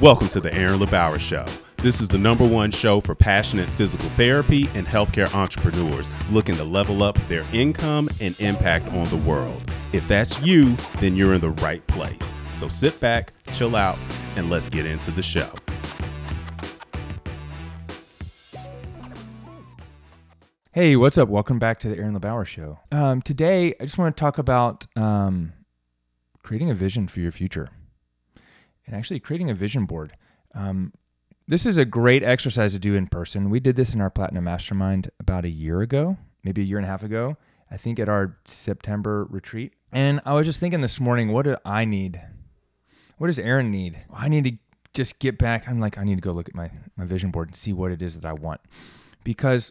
Welcome to the Aaron LeBauer Show. This is the number one show for passionate physical therapy and healthcare entrepreneurs looking to level up their income and impact on the world. If that's you, then you're in the right place. So sit back, chill out, and let's get into the show. Hey, what's up? Welcome back to the Aaron LeBauer Show. Um, today, I just want to talk about um, creating a vision for your future and actually creating a vision board. Um, this is a great exercise to do in person. We did this in our Platinum Mastermind about a year ago, maybe a year and a half ago, I think at our September retreat. And I was just thinking this morning, what do I need? What does Aaron need? I need to just get back. I'm like, I need to go look at my, my vision board and see what it is that I want. Because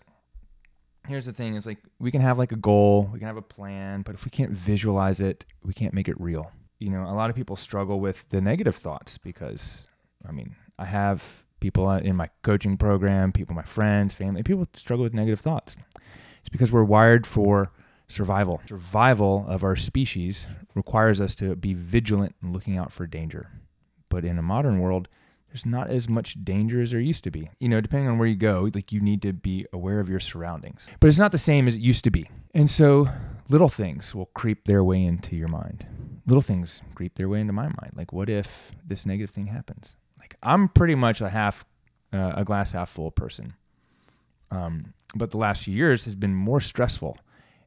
here's the thing is like we can have like a goal, we can have a plan, but if we can't visualize it, we can't make it real you know, a lot of people struggle with the negative thoughts because, I mean, I have people in my coaching program, people, my friends, family, people struggle with negative thoughts. It's because we're wired for survival. Survival of our species requires us to be vigilant and looking out for danger. But in a modern world, there's not as much danger as there used to be. You know, depending on where you go, like you need to be aware of your surroundings. But it's not the same as it used to be. And so little things will creep their way into your mind little things creep their way into my mind. Like, what if this negative thing happens? Like, I'm pretty much a half, uh, a glass half full person. Um, but the last few years has been more stressful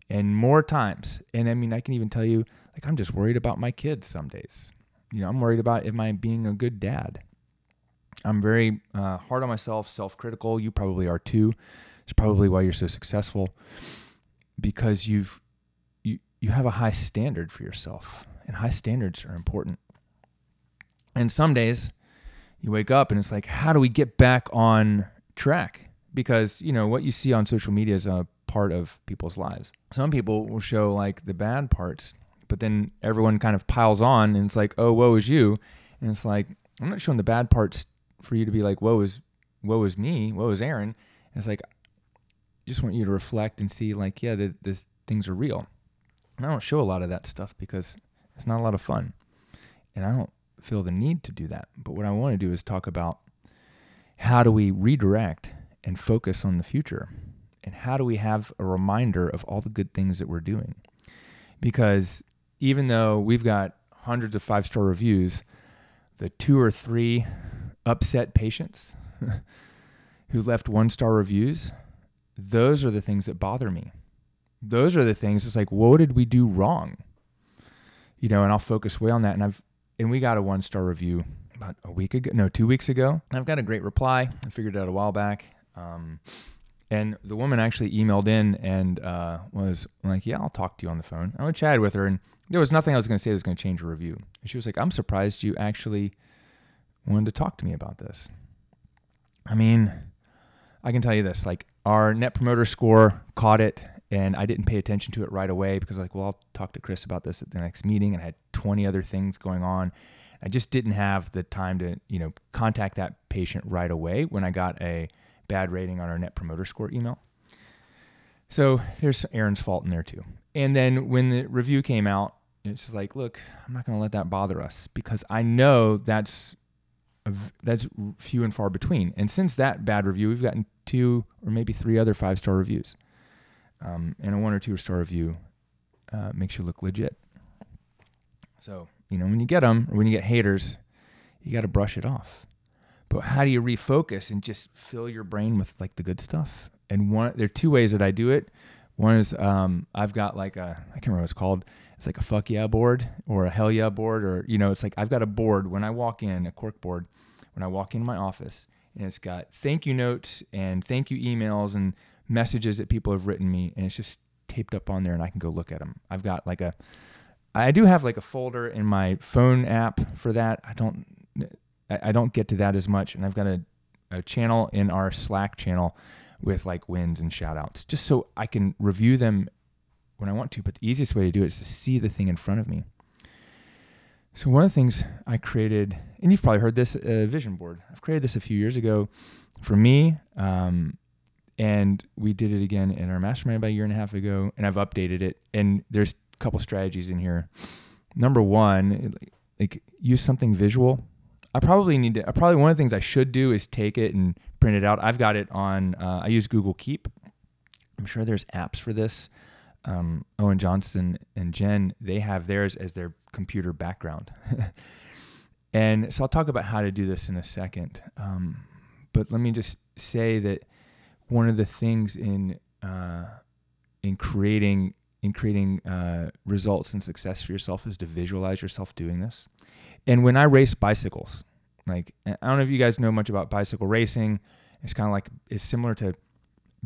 and more times. And I mean, I can even tell you, like, I'm just worried about my kids some days. You know, I'm worried about am I being a good dad? I'm very uh, hard on myself, self critical. You probably are too. It's probably why you're so successful because you've you you have a high standard for yourself and high standards are important. And some days you wake up and it's like, how do we get back on track? Because, you know, what you see on social media is a part of people's lives. Some people will show like the bad parts, but then everyone kind of piles on and it's like, oh, woe is you. And it's like, I'm not showing the bad parts for you to be like, woe is, woe is me, woe is Aaron. And it's like, I just want you to reflect and see like, yeah, the, this things are real. And I don't show a lot of that stuff because it's not a lot of fun. And I don't feel the need to do that. But what I want to do is talk about how do we redirect and focus on the future? And how do we have a reminder of all the good things that we're doing? Because even though we've got hundreds of five star reviews, the two or three upset patients who left one star reviews, those are the things that bother me. Those are the things it's like, what did we do wrong? You know, and I'll focus way on that. And I've and we got a one star review about a week ago, no, two weeks ago. I've got a great reply. I figured it out a while back. Um, and the woman actually emailed in and uh, was like, "Yeah, I'll talk to you on the phone." I chatted with her, and there was nothing I was going to say that was going to change her review. And she was like, "I'm surprised you actually wanted to talk to me about this." I mean, I can tell you this: like our Net Promoter Score caught it, and I didn't pay attention to it right away because like, well, I'll talk to Chris about this at the next meeting, and I had 20 other things going on. I just didn't have the time to, you know, contact that patient right away when I got a bad rating on our Net Promoter Score email. So there's Aaron's fault in there too. And then when the review came out, it's just like, look, I'm not going to let that bother us because I know that's that's few and far between. And since that bad review, we've gotten two or maybe three other five star reviews um, and a one or two star review uh, makes you look legit. So, you know, when you get them or when you get haters, you got to brush it off. But how do you refocus and just fill your brain with like the good stuff? And one, there are two ways that I do it. One is um, I've got like a, I can't remember what it's called. It's like a fuck yeah board or a hell yeah board, or, you know, it's like I've got a board when I walk in, a cork board, when I walk into my office, and it's got thank you notes and thank you emails and messages that people have written me, and it's just taped up on there, and I can go look at them. I've got like a, I do have like a folder in my phone app for that. I don't, I don't get to that as much, and I've got a, a channel in our Slack channel with like wins and shout outs, just so I can review them when I want to. But the easiest way to do it is to see the thing in front of me. So one of the things I created, and you've probably heard this, uh, vision board. I've created this a few years ago. For me, um, and we did it again in our mastermind about a year and a half ago and i've updated it and there's a couple strategies in here number one like use something visual I probably need to. I probably one of the things I should do is take it and print it out. I've got it on. Uh, I use Google Keep. I'm sure there's apps for this. Um, Owen Johnston and Jen, they have theirs as their computer background. and so I'll talk about how to do this in a second. Um, but let me just say that one of the things in uh, in creating in creating uh, results and success for yourself is to visualize yourself doing this. And when I race bicycles, like I don't know if you guys know much about bicycle racing. It's kind of like it's similar to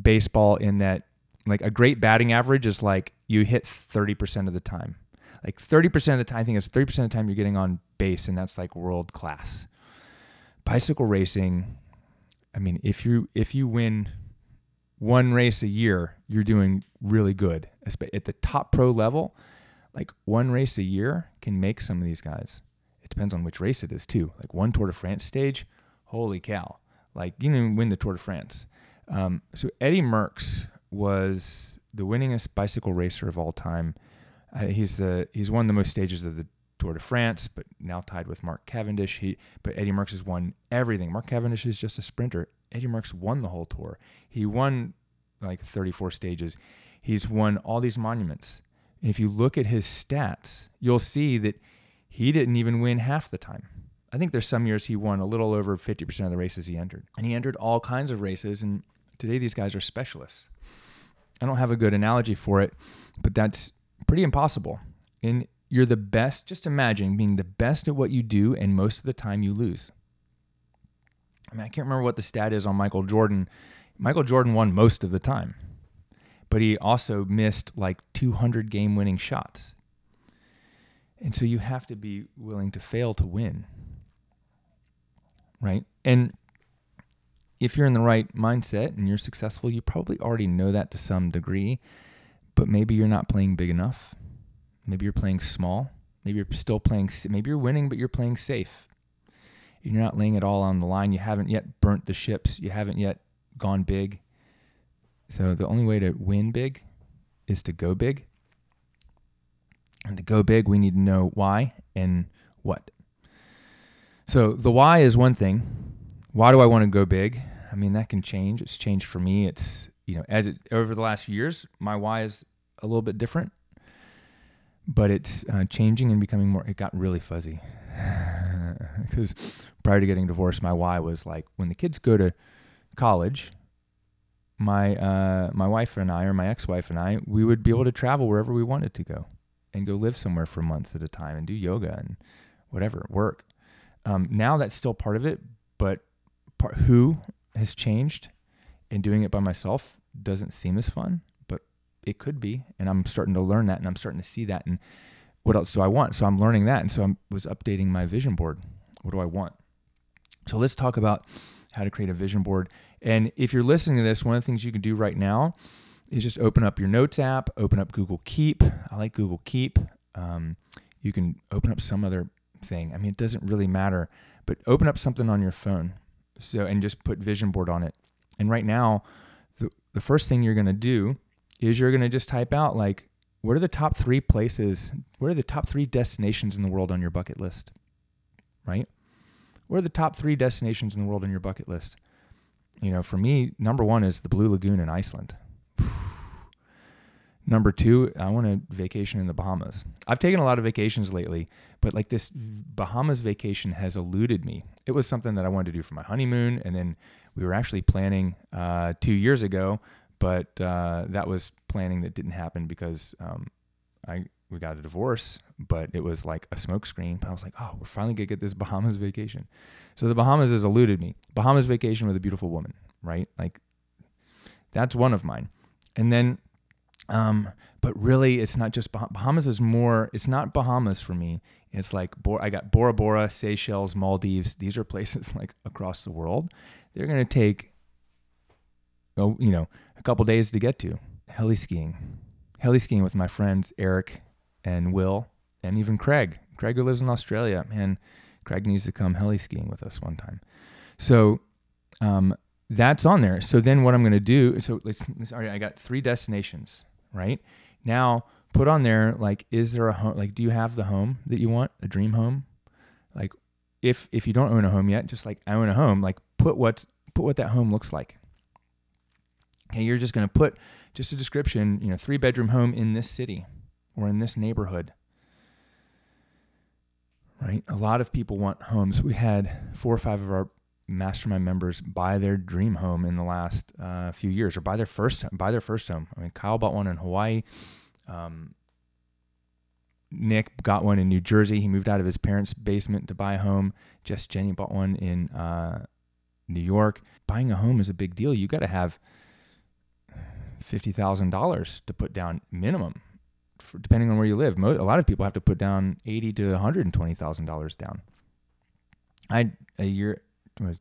baseball in that like a great batting average is like you hit 30% of the time. Like 30% of the time, I think it's 30% of the time you're getting on base, and that's like world class. Bicycle racing, I mean, if you if you win one race a year, you're doing really good. At the top pro level, like one race a year can make some of these guys. It depends on which race it is too. Like one Tour de France stage, holy cow! Like you even win the Tour de France. Um, so Eddie Merckx was the winningest bicycle racer of all time. Uh, he's the he's won the most stages of the Tour de France, but now tied with Mark Cavendish. He but Eddie Merckx has won everything. Mark Cavendish is just a sprinter. Eddie Merckx won the whole tour. He won like 34 stages. He's won all these monuments. And if you look at his stats, you'll see that he didn't even win half the time. I think there's some years he won a little over 50% of the races he entered. And he entered all kinds of races and today these guys are specialists. I don't have a good analogy for it, but that's pretty impossible. And you're the best, just imagine being the best at what you do, and most of the time you lose. I mean, I can't remember what the stat is on Michael Jordan. Michael Jordan won most of the time, but he also missed like 200 game winning shots. And so you have to be willing to fail to win. Right? And if you're in the right mindset and you're successful, you probably already know that to some degree, but maybe you're not playing big enough. Maybe you're playing small. Maybe you're still playing, maybe you're winning, but you're playing safe. You're not laying it all on the line. You haven't yet burnt the ships. You haven't yet gone big. So the only way to win big is to go big. And to go big, we need to know why and what. So the why is one thing. Why do I want to go big? I mean, that can change. It's changed for me. It's, you know, as it over the last few years, my why is a little bit different, but it's uh, changing and becoming more, it got really fuzzy. Because prior to getting divorced, my why was like when the kids go to college, my uh, my wife and I, or my ex-wife and I, we would be able to travel wherever we wanted to go, and go live somewhere for months at a time, and do yoga and whatever work. Um, now that's still part of it, but part who has changed and doing it by myself doesn't seem as fun, it could be. And I'm starting to learn that and I'm starting to see that. And what else do I want? So I'm learning that. And so I was updating my vision board. What do I want? So let's talk about how to create a vision board. And if you're listening to this, one of the things you can do right now is just open up your notes app, open up Google Keep. I like Google Keep. Um, you can open up some other thing. I mean, it doesn't really matter, but open up something on your phone so and just put vision board on it. And right now, the, the first thing you're going to do is you're going to just type out like what are the top 3 places, what are the top 3 destinations in the world on your bucket list? Right? What are the top 3 destinations in the world on your bucket list? You know, for me, number 1 is the Blue Lagoon in Iceland. Number two, I want to vacation in the Bahamas. I've taken a lot of vacations lately, but like this Bahamas vacation has eluded me. It was something that I wanted to do for my honeymoon, and then we were actually planning uh, two years ago, but uh, that was planning that didn't happen because um, I we got a divorce. But it was like a smokescreen. But I was like, oh, we're finally gonna get this Bahamas vacation. So the Bahamas has eluded me. Bahamas vacation with a beautiful woman, right? Like that's one of mine, and then um, but really, it's not just bah- Bahamas. Is more. It's not Bahamas for me. It's like I got Bora Bora, Seychelles, Maldives. These are places like across the world. They're gonna take, oh, you know, a couple days to get to. Heli skiing, heli skiing with my friends Eric and Will, and even Craig. Craig who lives in Australia. Man, Craig needs to come heli skiing with us one time. So, um, that's on there. So then what I'm going to do, so let's, let's, all right, I got three destinations right? Now put on there like, is there a home? Like, do you have the home that you want, a dream home? Like, if if you don't own a home yet, just like I own a home, like put what put what that home looks like. Okay, you're just going to put just a description, you know, three bedroom home in this city or in this neighborhood. Right? A lot of people want homes. We had four or five of our mastermind members buy their dream home in the last uh, few years or buy their first buy their first home. I mean, Kyle bought one in Hawaii. Um, Nick got one in New Jersey. He moved out of his parents' basement to buy a home. Jess Jenny bought one in uh, New York. Buying a home is a big deal. You got to have fifty thousand dollars to put down minimum, for, depending on where you live. Mo- a lot of people have to put down eighty to one hundred and twenty thousand dollars down. I a year,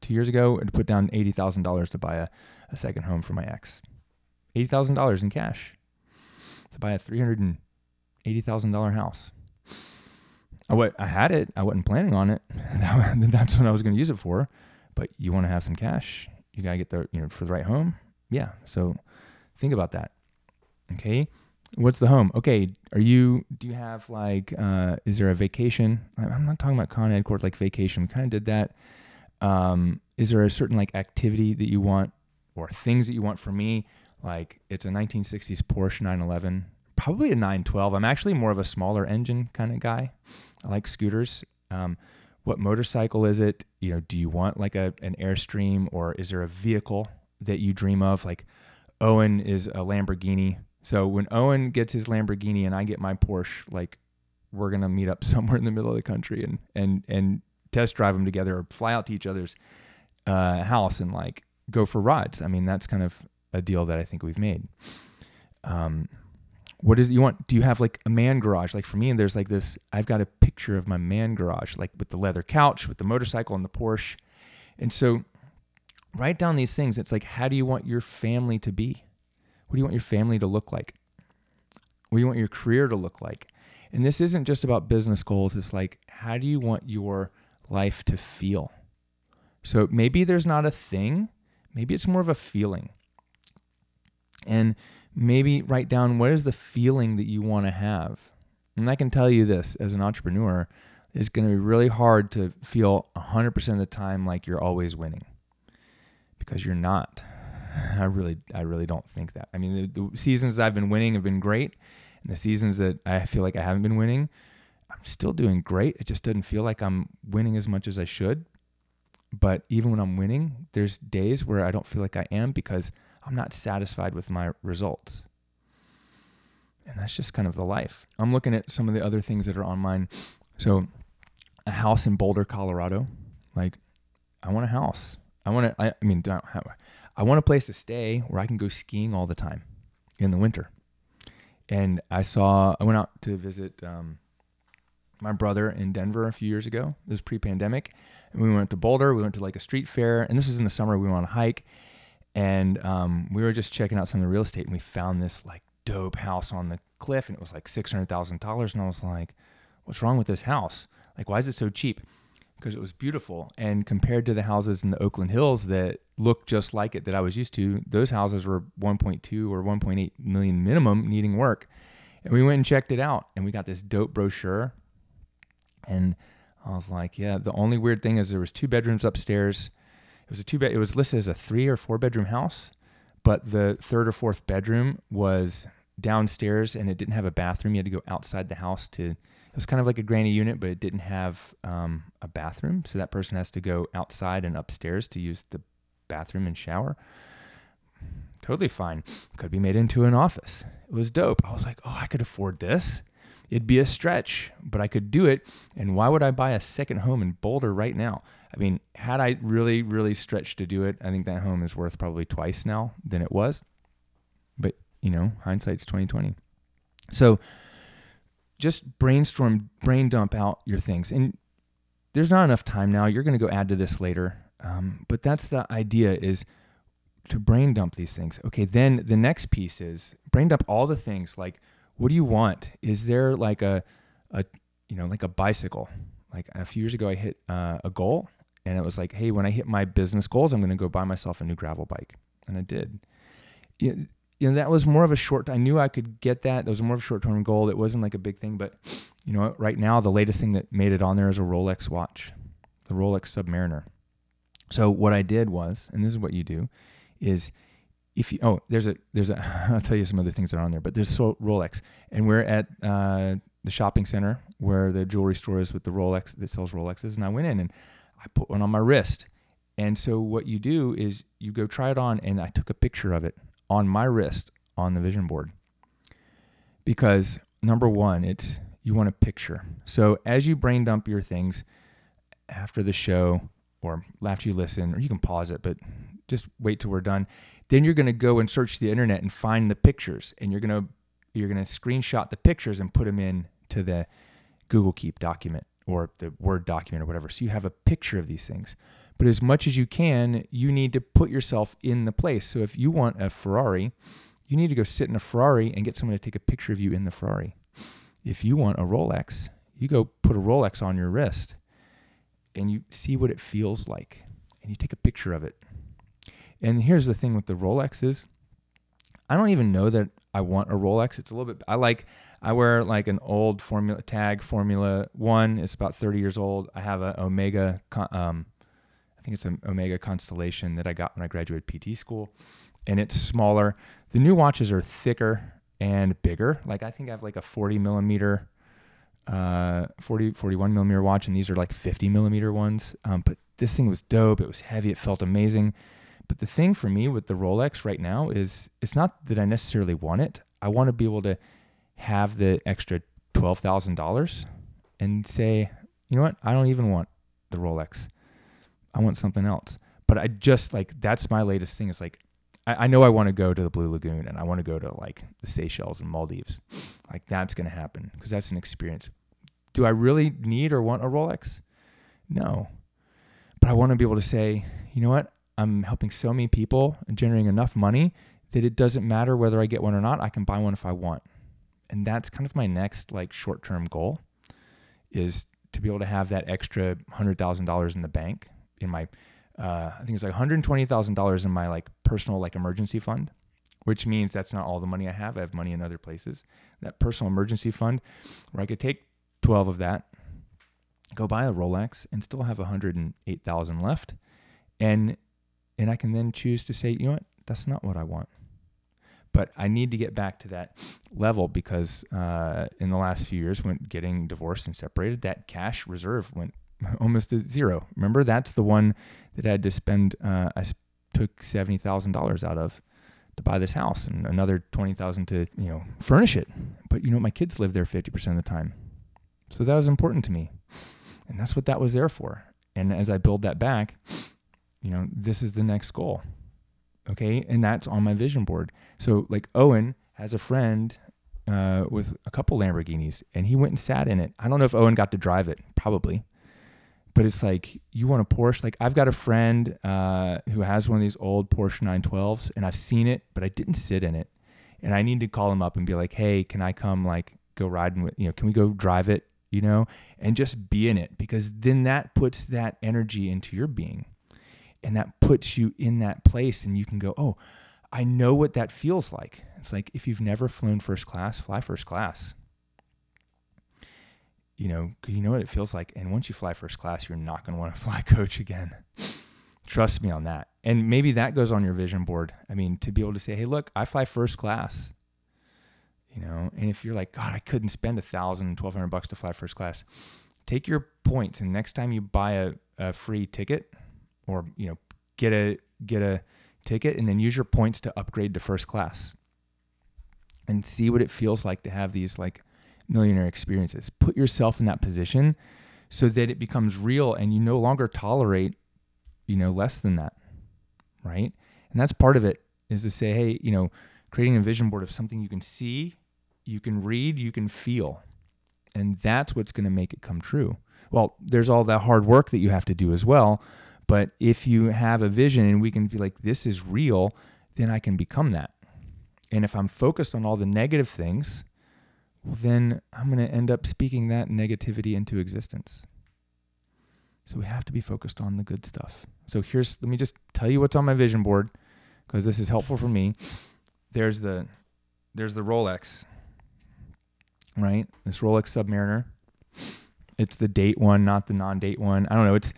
two years ago, to put down eighty thousand dollars to buy a, a second home for my ex. Eighty thousand dollars in cash to buy a three hundred and eighty thousand dollar house. I, I had it. I wasn't planning on it. That's what I was going to use it for. But you want to have some cash. You gotta get the you know for the right home. Yeah. So think about that. Okay. What's the home? Okay. Are you? Do you have like? Uh, is there a vacation? I'm not talking about Con Ed Court like vacation. We kind of did that. Um, is there a certain like activity that you want or things that you want for me? Like it's a 1960s Porsche 911 probably a 912. I'm actually more of a smaller engine kind of guy. I like scooters. Um, what motorcycle is it? You know, do you want like a an Airstream or is there a vehicle that you dream of? Like Owen is a Lamborghini. So when Owen gets his Lamborghini and I get my Porsche, like we're gonna meet up somewhere in the middle of the country and and and test drive them together or fly out to each other's uh, house and like go for rides. I mean, that's kind of a deal that I think we've made. Um, what is you want do you have like a man garage like for me and there's like this i've got a picture of my man garage like with the leather couch with the motorcycle and the porsche and so write down these things. It's like how do you want your family to be? What do you want your family to look like? What do you want your career to look like? And this isn't just about business goals. It's like how do you want your life to feel? So maybe there's not a thing. Maybe it's more of a feeling. And maybe write down what is the feeling that you want to have. And I can tell you this as an entrepreneur, it's going to be really hard to feel 100% of the time like you're always winning because you're not. I really, I really don't think that. I mean, the, the seasons I've been winning have been great, and the seasons that I feel like I haven't been winning, I'm still doing great. It just doesn't feel like I'm winning as much as I should. But even when I'm winning, there's days where I don't feel like I am because I'm not satisfied with my results. And that's just kind of the life. I'm looking at some of the other things that are on mine. So, a house in Boulder, Colorado. Like, I want a house. I want to, I, I mean, I want a place to stay where I can go skiing all the time in the winter. And I saw, I went out to visit um, my brother in Denver a few years ago. This was pre pandemic. And we went to Boulder. We went to like a street fair. And this was in the summer. We went on a hike and um, we were just checking out some of the real estate and we found this like dope house on the cliff and it was like $600,000 and I was like what's wrong with this house like why is it so cheap because it was beautiful and compared to the houses in the Oakland Hills that looked just like it that I was used to those houses were 1.2 or 1.8 million minimum needing work and we went and checked it out and we got this dope brochure and I was like yeah the only weird thing is there was two bedrooms upstairs it was a two bed. It was listed as a three or four bedroom house, but the third or fourth bedroom was downstairs and it didn't have a bathroom. You had to go outside the house to. It was kind of like a granny unit, but it didn't have um, a bathroom. So that person has to go outside and upstairs to use the bathroom and shower. Totally fine. Could be made into an office. It was dope. I was like, oh, I could afford this. It'd be a stretch, but I could do it. And why would I buy a second home in Boulder right now? I mean, had I really, really stretched to do it, I think that home is worth probably twice now than it was. But you know, hindsight's twenty twenty. So just brainstorm, brain dump out your things. And there's not enough time now. You're going to go add to this later. Um, but that's the idea is to brain dump these things. Okay, then the next piece is brain dump all the things like what do you want? Is there like a, a you know, like a bicycle? Like a few years ago, I hit uh, a goal and it was like, hey, when I hit my business goals, I'm going to go buy myself a new gravel bike, and I did. You know, that was more of a short. I knew I could get that. That was more of a short term goal. It wasn't like a big thing, but you know, right now the latest thing that made it on there is a Rolex watch. The the Rolex Submariner. So what I did was, and this is what you do, is if you oh there's a there's a I'll tell you some other things that are on there, but there's so Rolex, and we're at uh, the shopping center where the jewelry store is with the Rolex that sells Rolexes, and I went in and I put one on my wrist, and so what you do is you go try it on, and I took a picture of it on my wrist on the vision board because number one, it's you want a picture. So as you brain dump your things after the show or after you listen, or you can pause it, but just wait till we're done. Then you're going to go and search the internet and find the pictures, and you're going to you're going to screenshot the pictures and put them in to the Google Keep document or the Word document or whatever. So you have a picture of these things. But as much as you can, you need to put yourself in the place. So if you want a Ferrari, you need to go sit in a Ferrari and get someone to take a picture of you in the Ferrari. If you want a Rolex, you go put a Rolex on your wrist and you see what it feels like and you take a picture of it. And here's the thing with the Rolex is I don't even know that I want a Rolex. It's a little bit I like I wear like an old Formula Tag Formula 1. It's about 30 years old. I have a Omega um think it's an Omega Constellation that I got when I graduated PT school and it's smaller. The new watches are thicker and bigger. Like I think I have like a 40 millimeter, uh, 40, 41 millimeter watch, and these are like 50 millimeter ones. Um, but this thing was dope. It was heavy. It felt amazing. But the thing for me with the Rolex right now is it's not that I necessarily want it. I want to be able to have the extra twelve thousand dollars and say, you know what? I don't even want the Rolex. I want something else. But I just like that's my latest thing. Is like I, I know I want to go to the Blue Lagoon and I want to go to like the Seychelles and Maldives. Like that's to happen because that's an experience. Do I really need or want a Rolex? No. But I want to be able to say, you know what? I'm helping so many people and generating enough money that it doesn't matter whether I get one or not. I can buy one if I want. And that's kind of my next like short-term goal is to be able to have that extra $100,000 in the bank in my uh, I think it's like $120,000 in my like personal like emergency fund, which means that's not all the money I have. I have money in other places. That personal emergency fund where I could take 12 of that, go buy a Rolex and still have 108,000 left. And and I can then choose to say, you know what, that's not what I want. But I need to get back to that level because uh, in the last few years, when getting divorced and separated, that cash reserve went almost to zero. Remember, that's the one that I had to spend. Uh, I took seventy thousand dollars out of to buy this house, and another twenty thousand to you know furnish it. But you know, my kids live there fifty percent of the time, so that was important to me, and that's what that was there for. And as I build that back, you know, this is the next goal. Okay, and that's on my vision board. So like Owen has a friend uh, with a couple Lamborghinis, and he went and sat in it. I don't know if Owen got to drive it, probably but it's like you want a Porsche. Like I've got a friend uh, who has one of these old Porsche 912s, and I've seen it, but I didn't sit in it. And I need to call him up and be like, "Hey, can I come? Like, go riding with you know? Can we go drive it? You know, and just be in it because then that puts that energy into your being, and that puts you in that place, and you can go, oh, I know what that feels like. It's like if you've never flown first class, fly first class you know, you know what it feels like. And once you fly first class, you're not going to want to fly coach again. Trust me on that. And maybe that goes on your vision board. I mean, to be able to say, hey, look, I fly first class. You know, and if you're like, God, I couldn't spend a thousand, twelve hundred bucks to fly first class, take your points and next time you buy a, a free ticket or, you know, get a get a ticket and then use your points to upgrade to first class and see what it feels like to have these like millionaire experiences. Put yourself in that position so that it becomes real and you no longer tolerate, you know, less than that. Right. And that's part of it is to say, hey, you know, creating a vision board of something you can see, you can read, you can feel. And that's what's going to make it come true. Well, there's all that hard work that you have to do as well. But if you have a vision and we can be like, this is real, then I can become that. And if I'm focused on all the negative things, well, then I'm going to end up speaking that negativity into existence. So we have to be focused on the good stuff. So here's, let me just tell you what's on my vision board because this is helpful for me. There's the, there's the Rolex, right? This Rolex Submariner. It's the date one, not the non-date one. I don't know. It's,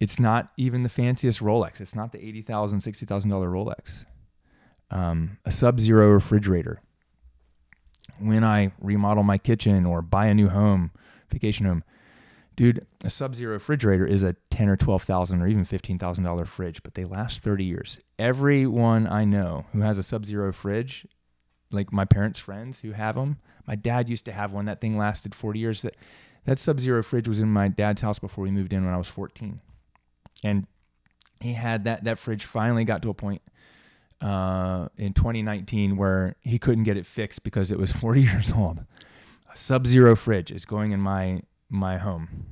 it's not even the fanciest Rolex. It's not the $80,000, $60,000 Rolex. Um, a sub zero refrigerator. When I remodel my kitchen or buy a new home, vacation home, dude, a sub zero refrigerator is a ten or twelve thousand or even fifteen thousand dollar fridge, but they last thirty years. Everyone I know who has a sub zero fridge, like my parents' friends who have them, my dad used to have one. That thing lasted forty years. That that sub zero fridge was in my dad's house before we moved in when I was fourteen, and he had that that fridge finally got to a point uh, in 2019 where he couldn't get it fixed because it was 40 years old. A sub-zero fridge is going in my my home.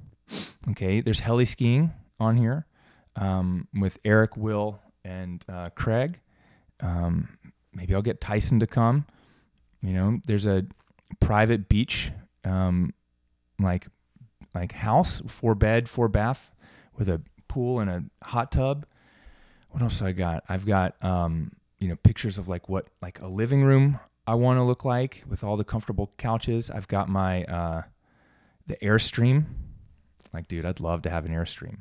Okay, there's heli skiing on here um, with Eric, Will, and uh, Craig. Um, maybe I'll get Tyson to come. You know, there's a private beach, um, like like house, four bed, four bath, with a pool and a hot tub. What else I got? I've got um, you know pictures of like what like a living room I want to look like with all the comfortable couches. I've got my uh, the Airstream. Like, dude, I'd love to have an Airstream.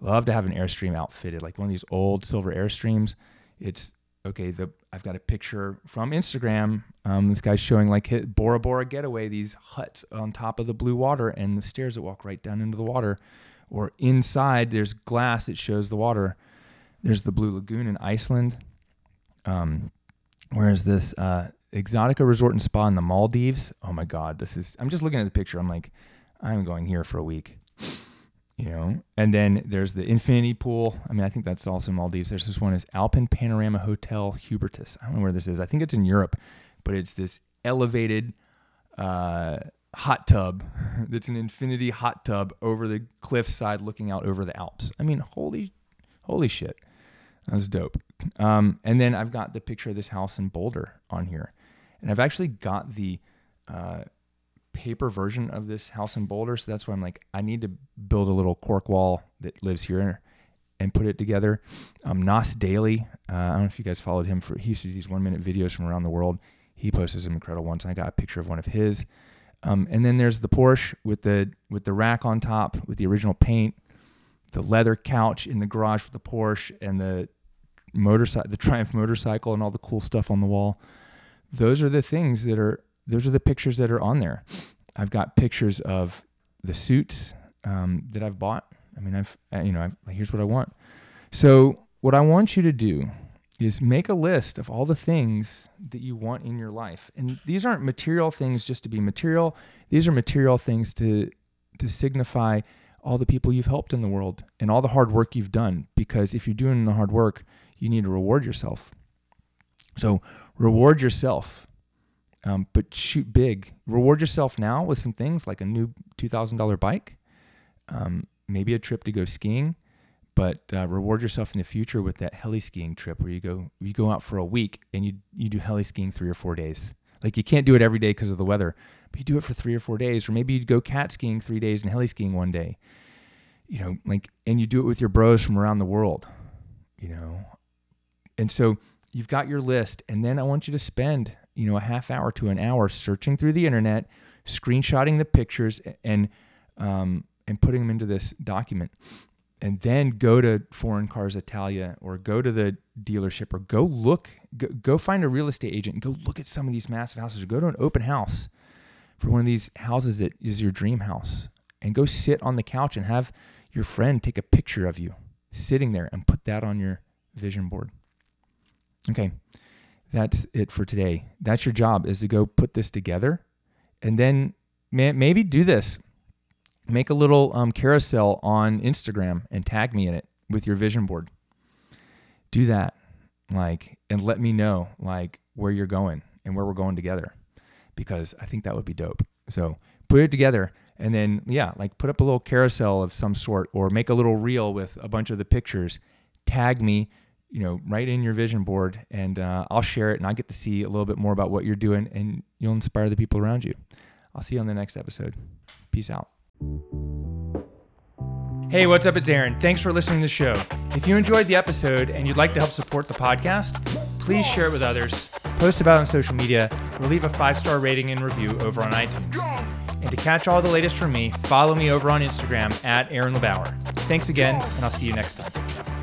Love to have an Airstream outfitted, like one of these old silver Airstreams. It's okay. The I've got a picture from Instagram. Um, this guy's showing like hit Bora Bora Getaway, these huts on top of the blue water and the stairs that walk right down into the water. Or inside, there's glass that shows the water. There's the Blue Lagoon in Iceland. Um, whereas this uh, Exotica Resort and Spa in the Maldives. Oh my God, this is. I'm just looking at the picture. I'm like, I'm going here for a week. You know, and then there's the infinity pool. I mean, I think that's also Maldives. There's this one is Alpen Panorama Hotel Hubertus. I don't know where this is. I think it's in Europe, but it's this elevated uh, hot tub that's an infinity hot tub over the cliffside looking out over the Alps. I mean, holy, holy shit. That's dope. Um, and then I've got the picture of this house in Boulder on here. And I've actually got the uh, paper version of this house in Boulder. So that's why I'm like, I need to build a little cork wall that lives here and put it together. Um, Nas Daily, uh, I don't know if you guys followed him for, he used to do these one minute videos from around the world. He posted some incredible ones. And I got a picture of one of his. Um, and then there's the Porsche with the with the rack on top with the original paint, the leather couch in the garage with the Porsche, and the motorcycle, the Triumph motorcycle, and all the cool stuff on the wall. Those are the things that are. Those are the pictures that are on there. I've got pictures of the suits um, that I've bought. I mean, I've you know, I've, here's what I want. So what I want you to do is make a list of all the things that you want in your life. And these aren't material things just to be material. These are material things to to signify all the people you've helped in the world and all the hard work you've done because if you're doing the hard work, you need to reward yourself. So reward yourself, um, but shoot big. Reward yourself now with some things like a new $2,000 bike, um, maybe a trip to go skiing, but uh, reward yourself in the future with that heli skiing trip where you go you go out for a week and you you do heli skiing three or four days. Like you can't do it every day because of the weather, but you do it for three or four days, or maybe you go cat skiing three days and heli skiing one day. You know, like and you do it with your bros from around the world. You know, and so you've got your list, and then I want you to spend, you know, a half hour to an hour searching through the internet, screenshotting the pictures, and um, and putting them into this document. And then go to Foreign Cars Italia or go to the dealership or go look, go, go find a real estate agent and go look at some of these massive houses or go to an open house for one of these houses that is your dream house and go sit on the couch and have your friend take a picture of you sitting there and put that on your vision board. Okay, that's it for today. That's your job is to go put this together, and then maybe do this. Make a little um, carousel on Instagram and tag me in it with your vision board. Do that, like, and let me know like where you're going and where we're going together, because I think that would be dope. So put it together and then yeah like put up a little carousel of some sort or make a little reel with a bunch of the pictures tag me you know, right in your vision board and uh, I'll share it and I get to see a little bit more about what you're doing and you'll inspire the people around you. I'll see you on the next episode. Peace out. Hey, what's up? It's Aaron. Thanks for listening to the show. If you enjoyed the episode and you'd like to help support the podcast, please share it with others, post about it on social media, or leave a five star rating and review over on iTunes. And to catch all the latest from me, follow me over on Instagram at Aaron LeBauer. Thanks again, and I'll see you next time.